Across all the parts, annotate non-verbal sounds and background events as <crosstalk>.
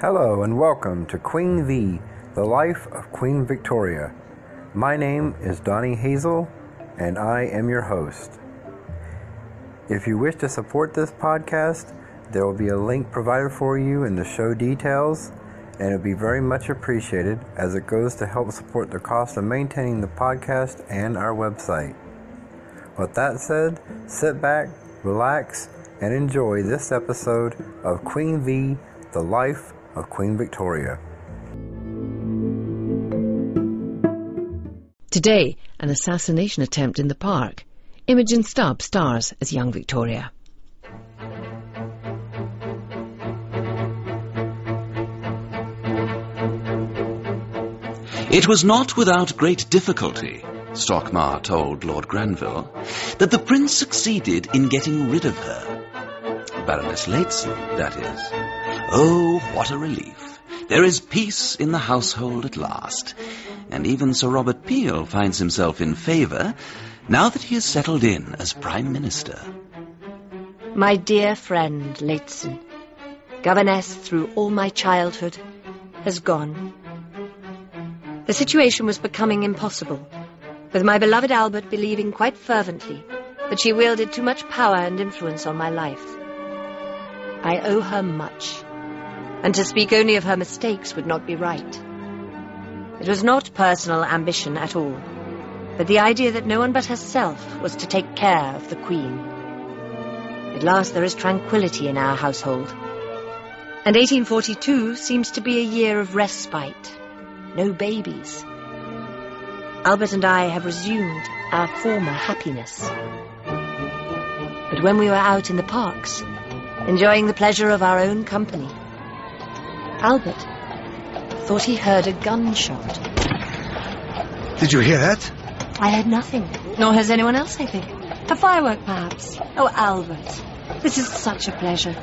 Hello and welcome to Queen V, the life of Queen Victoria. My name is Donnie Hazel and I am your host. If you wish to support this podcast, there will be a link provided for you in the show details and it will be very much appreciated as it goes to help support the cost of maintaining the podcast and our website. With that said, sit back, relax, and enjoy this episode of Queen V, the life of Queen Victoria. Today, an assassination attempt in the park. Imogen Stubbs stars as young Victoria. It was not without great difficulty, Stockmar told Lord Granville, that the prince succeeded in getting rid of her. Baroness Lehzen, that is. Oh, what a relief. There is peace in the household at last, and even Sir Robert Peel finds himself in favour now that he has settled in as Prime Minister. My dear friend, Lehzen, governess through all my childhood, has gone. The situation was becoming impossible, with my beloved Albert believing quite fervently that she wielded too much power and influence on my life. I owe her much, and to speak only of her mistakes would not be right. It was not personal ambition at all, but the idea that no one but herself was to take care of the Queen. At last there is tranquility in our household, and 1842 seems to be a year of respite no babies. Albert and I have resumed our former happiness. But when we were out in the parks, enjoying the pleasure of our own company, Albert thought he heard a gunshot. Did you hear that? I heard nothing, nor has anyone else, I think. A firework, perhaps. Oh, Albert, this is such a pleasure.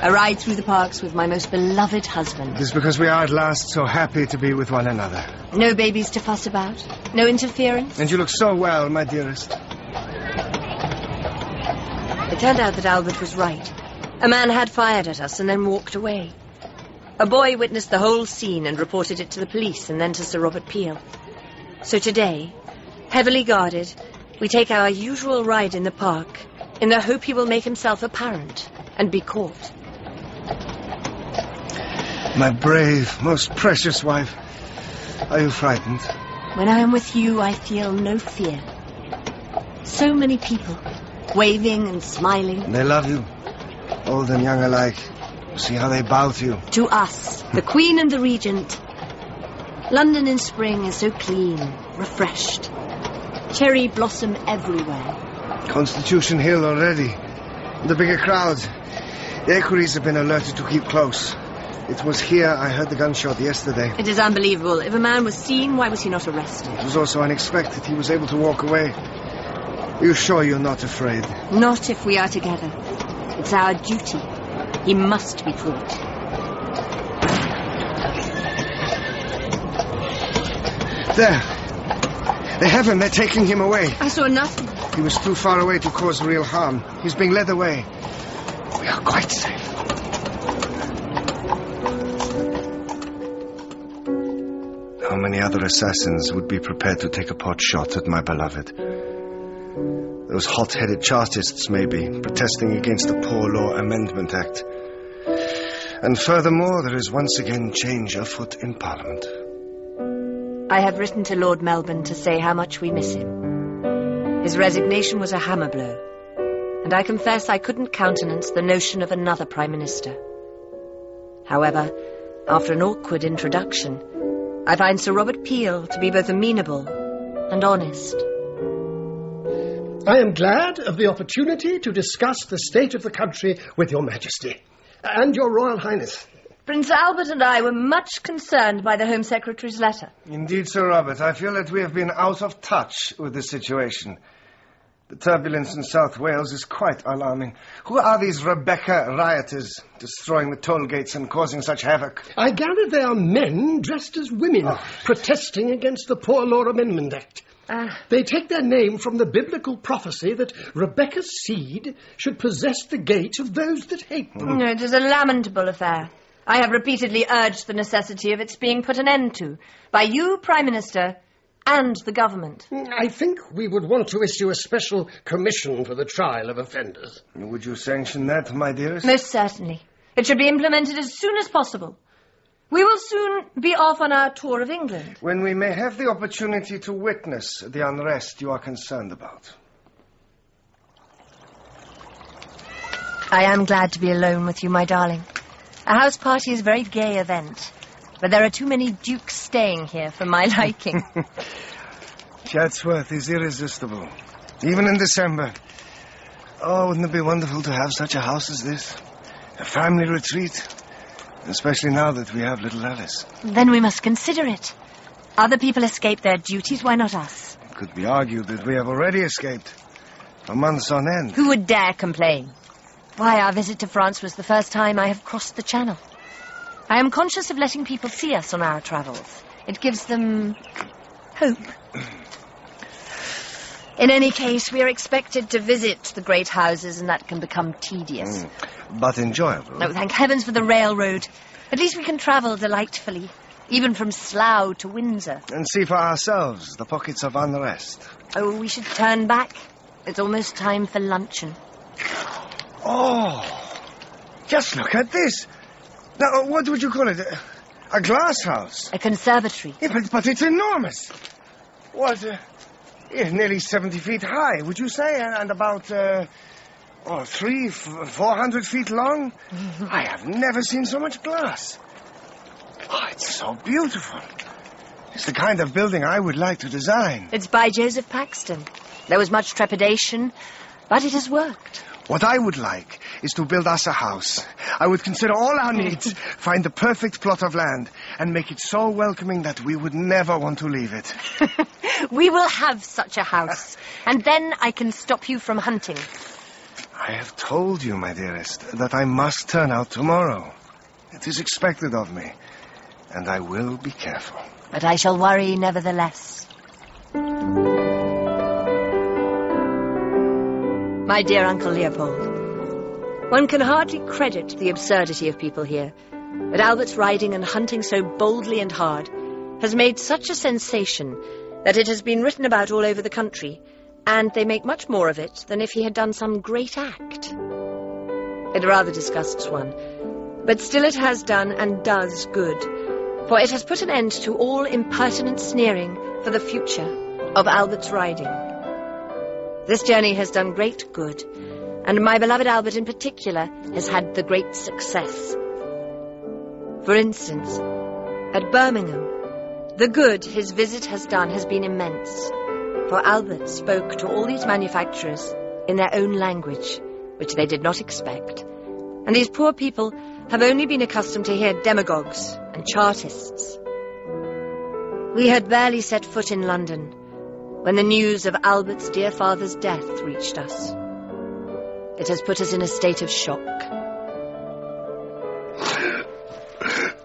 A ride through the parks with my most beloved husband. It is because we are at last so happy to be with one another. No babies to fuss about. No interference. And you look so well, my dearest. It turned out that Albert was right. A man had fired at us and then walked away. A boy witnessed the whole scene and reported it to the police and then to Sir Robert Peel. So today, heavily guarded, we take our usual ride in the park in the hope he will make himself apparent and be caught. My brave, most precious wife. Are you frightened? When I am with you, I feel no fear. So many people, waving and smiling. They love you, old and young alike. See how they bow to you. To us, the Queen and the Regent. London in spring is so clean, refreshed. Cherry blossom everywhere. Constitution Hill already. The bigger crowd. The equerries have been alerted to keep close. It was here I heard the gunshot yesterday. It is unbelievable. If a man was seen, why was he not arrested? It was also unexpected. He was able to walk away. Are you sure you're not afraid? Not if we are together. It's our duty. He must be caught. There. They have him. They're taking him away. I saw nothing. He was too far away to cause real harm. He's being led away. We are quite safe. How many other assassins would be prepared to take a pot shot at my beloved? Those hot-headed Chartists, maybe, protesting against the Poor Law Amendment Act. And furthermore, there is once again change afoot in Parliament. I have written to Lord Melbourne to say how much we miss him. His resignation was a hammer blow, and I confess I couldn't countenance the notion of another Prime Minister. However, after an awkward introduction, I find Sir Robert Peel to be both amenable and honest. I am glad of the opportunity to discuss the state of the country with your Majesty and your Royal Highness. Prince Albert and I were much concerned by the Home Secretary's letter. Indeed, Sir Robert, I feel that we have been out of touch with the situation. The turbulence in South Wales is quite alarming. Who are these Rebecca rioters destroying the toll gates and causing such havoc? I gather they are men dressed as women, Oh. protesting against the Poor Law Amendment Act. Ah. They take their name from the biblical prophecy that Rebecca's seed should possess the gate of those that hate them. No, it is a lamentable affair. I have repeatedly urged the necessity of its being put an end to by you, Prime Minister, and the government. I think we would want to issue a special commission for the trial of offenders. Would you sanction that, my dearest? Most certainly. It should be implemented as soon as possible. We will soon be off on our tour of England. When we may have the opportunity to witness the unrest you are concerned about. I am glad to be alone with you, my darling. A house party is a very gay event, but there are too many dukes staying here for my <laughs> liking. Chatsworth is irresistible, even in December. Oh, wouldn't it be wonderful to have such a house as this? A family retreat. Especially now that we have little Alice. then we must consider it. Other people escape their duties, why not us? It could be argued that we have already escaped. For months on end. Who would dare complain? Why, our visit to France was the first time I have crossed the Channel. I am conscious of letting people see us on our travels. It gives them hope. <clears throat> In any case, we are expected to visit the great houses, and that can become tedious. But enjoyable. No, thank heavens for the railroad. At least we can travel delightfully, even from Slough to Windsor. And see for ourselves the pockets of unrest. Oh, we should turn back. It's almost time for luncheon. Oh, just look at this. Now, what would you call it? A, a glass house? A conservatory. Yeah, but, but it's enormous. What? Uh, yeah, nearly 70 feet high, would you say? And, and about, uh, oh, three, f- 400 feet long? I have never seen so much glass. Oh, it's so beautiful. It's the kind of building I would like to design. It's by Joseph Paxton. There was much trepidation, but it has worked. What I would like is to build us a house. I would consider all our needs, <laughs> find the perfect plot of land, and make it so welcoming that we would never want to leave it. <laughs> We will have such a house, and then I can stop you from hunting. I have told you, my dearest, that I must turn out tomorrow. It is expected of me, and I will be careful. But I shall worry nevertheless. My dear Uncle Leopold, one can hardly credit the absurdity of people here, but Albert's riding and hunting so boldly and hard has made such a sensation that it has been written about all over the country, and they make much more of it than if he had done some great act. It rather disgusts one, but still it has done and does good, for it has put an end to all impertinent sneering for the future of Albert's riding. This journey has done great good, and my beloved Albert in particular has had the great success. For instance, at Birmingham, the good his visit has done has been immense, for Albert spoke to all these manufacturers in their own language, which they did not expect. And these poor people have only been accustomed to hear demagogues and chartists. We had barely set foot in London when the news of Albert's dear father's death reached us. It has put us in a state of shock.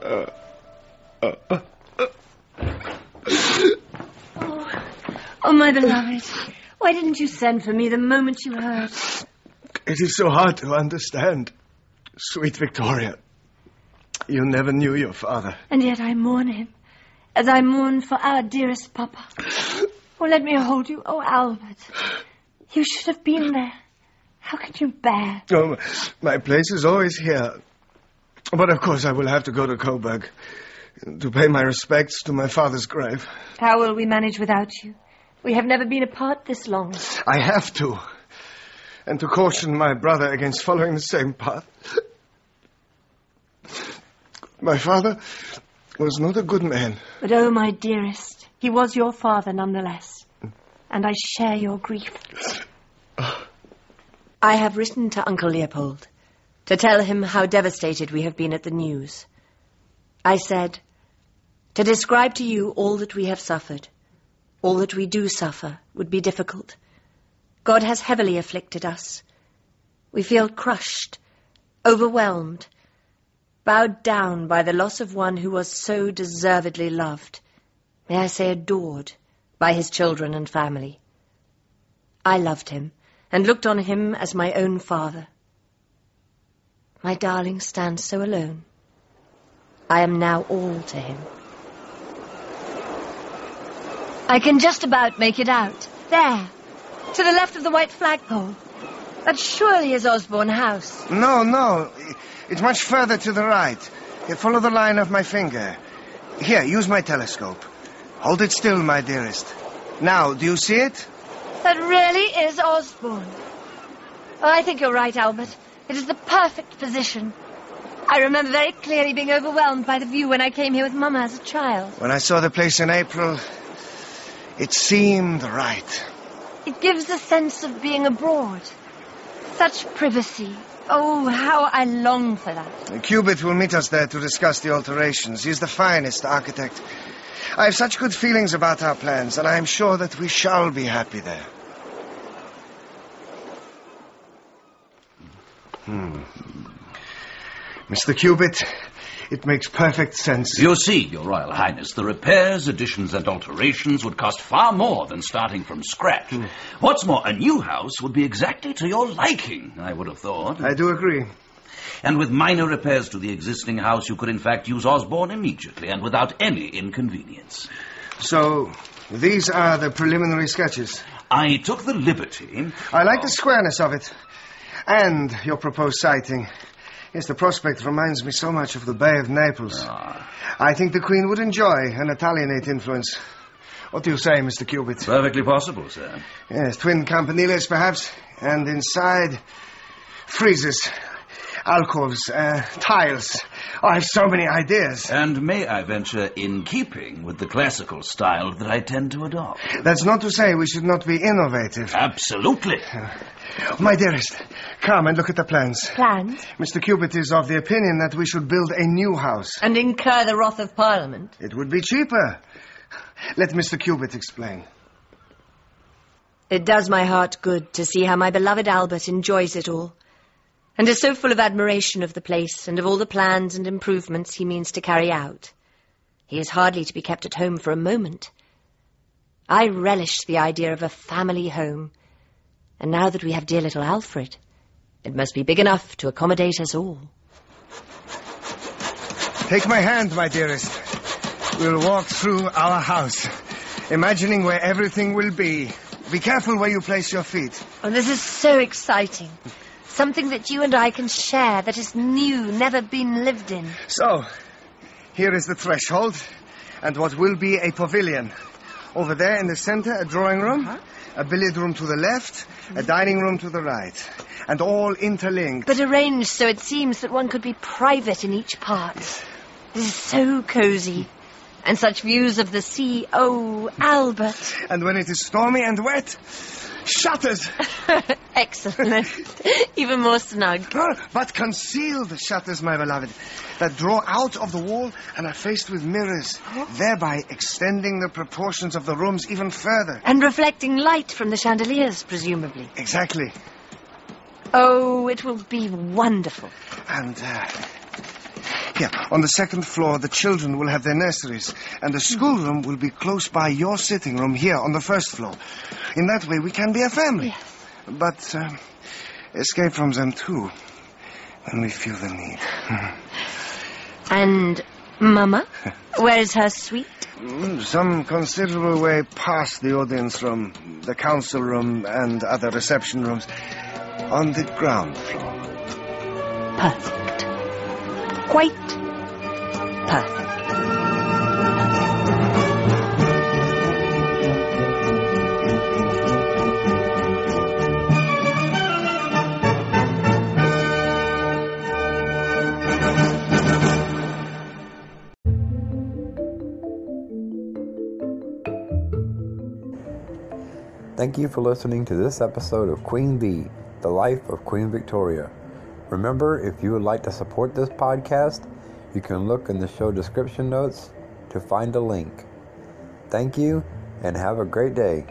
Oh, oh, my beloved, why didn't you send for me the moment you heard? It is so hard to understand. Sweet Victoria, you never knew your father. And yet I mourn him, as I mourn for our dearest papa. Oh, let me hold you. Oh, Albert, you should have been there. How could you bear? Oh, my place is always here. But of course I will have to go to Coburg to pay my respects to my father's grave. How will we manage without you? We have never been apart this long. I have to. And to caution my brother against following the same path. My father was not a good man. But oh, my dearest, he was your father nonetheless. And I share your grief. I have written to Uncle Leopold to tell him how devastated we have been at the news. I said, to describe to you all that we have suffered, all that we do suffer, would be difficult. God has heavily afflicted us. We feel crushed, overwhelmed, bowed down by the loss of one who was so deservedly loved, may I say adored, by his children and family. I loved him and looked on him as my own father. My darling stands so alone, I am now all to him. I can just about make it out. There, to the left of the white flagpole. That surely is Osborne House. No, no. It's much further to the right. Follow the line of my finger. Here, use my telescope. Hold it still, my dearest. Now, do you see it? That really is Osborne. Oh, I think you're right, Albert. It is the perfect position. I remember very clearly being overwhelmed by the view when I came here with Mama as a child. When I saw the place in April, it seemed right. It gives a sense of being abroad. Such privacy. Oh, how I long for that. Cubitt will meet us there to discuss the alterations. He's the finest architect. I have such good feelings about our plans, and I am sure that we shall be happy there. Hmm. Mr. Cubitt, it makes perfect sense. You see, Your Royal Highness, the repairs, additions, and alterations would cost far more than starting from scratch. What's more, a new house would be exactly to your liking, I would have thought. I do agree. And with minor repairs to the existing house, you could in fact use Osborne immediately and without any inconvenience. So, these are the preliminary sketches. I took the liberty. I like the squareness of it. And your proposed siting. Yes, the prospect reminds me so much of the Bay of Naples. Ah. I think the Queen would enjoy an Italianate influence. What do you say, Mr. Cubitt? Perfectly possible, sir. Yes, twin campaniles, perhaps. And inside, friezes, alcoves, uh, tiles. Oh, I have so many ideas. And may I venture in keeping with the classical style that I tend to adopt? That's not to say we should not be innovative. Absolutely. My dearest, come and look at the plans. Plans? Mr. Cubitt is of the opinion that we should build a new house. And incur the wrath of Parliament. It would be cheaper. Let Mr. Cubitt explain. It does my heart good to see how my beloved Albert enjoys it all, and is so full of admiration of the place and of all the plans and improvements he means to carry out. He is hardly to be kept at home for a moment. I relish the idea of a family home, and now that we have dear little Alfred, it must be big enough to accommodate us all. Take my hand, my dearest. We'll walk through our house, imagining where everything will be. Be careful where you place your feet. Oh, this is so exciting. Something that you and I can share that is new, never been lived in. So, here is the threshold, and what will be a pavilion. Over there in the center, a drawing room, uh-huh. a billiard room to the left, a dining room to the right, and all interlinked. But arranged so it seems that one could be private in each part. This is so cozy. And such views of the sea. Oh, Albert. And when it is stormy and wet, shutters. <laughs> Excellent. <laughs> Even more snug. But concealed shutters, my beloved, that draw out of the wall and are faced with mirrors, thereby extending the proportions of the rooms even further. And reflecting light from the chandeliers, presumably. Exactly. Oh, it will be wonderful. And, uh, here, on the second floor, the children will have their nurseries, and the schoolroom will be close by your sitting room here on the first floor. In that way, we can be a family. But uh, escape from them too, when we feel the need. <laughs> And Mama? Where is her suite? Mm, Some considerable way past the audience room, the council room, and other reception rooms. On the ground floor. Perfect. Quite perfect. Thank you for listening to this episode of Queen V, The Life of Queen Victoria. Remember, if you would like to support this podcast, you can look in the show description notes to find a link. Thank you and have a great day.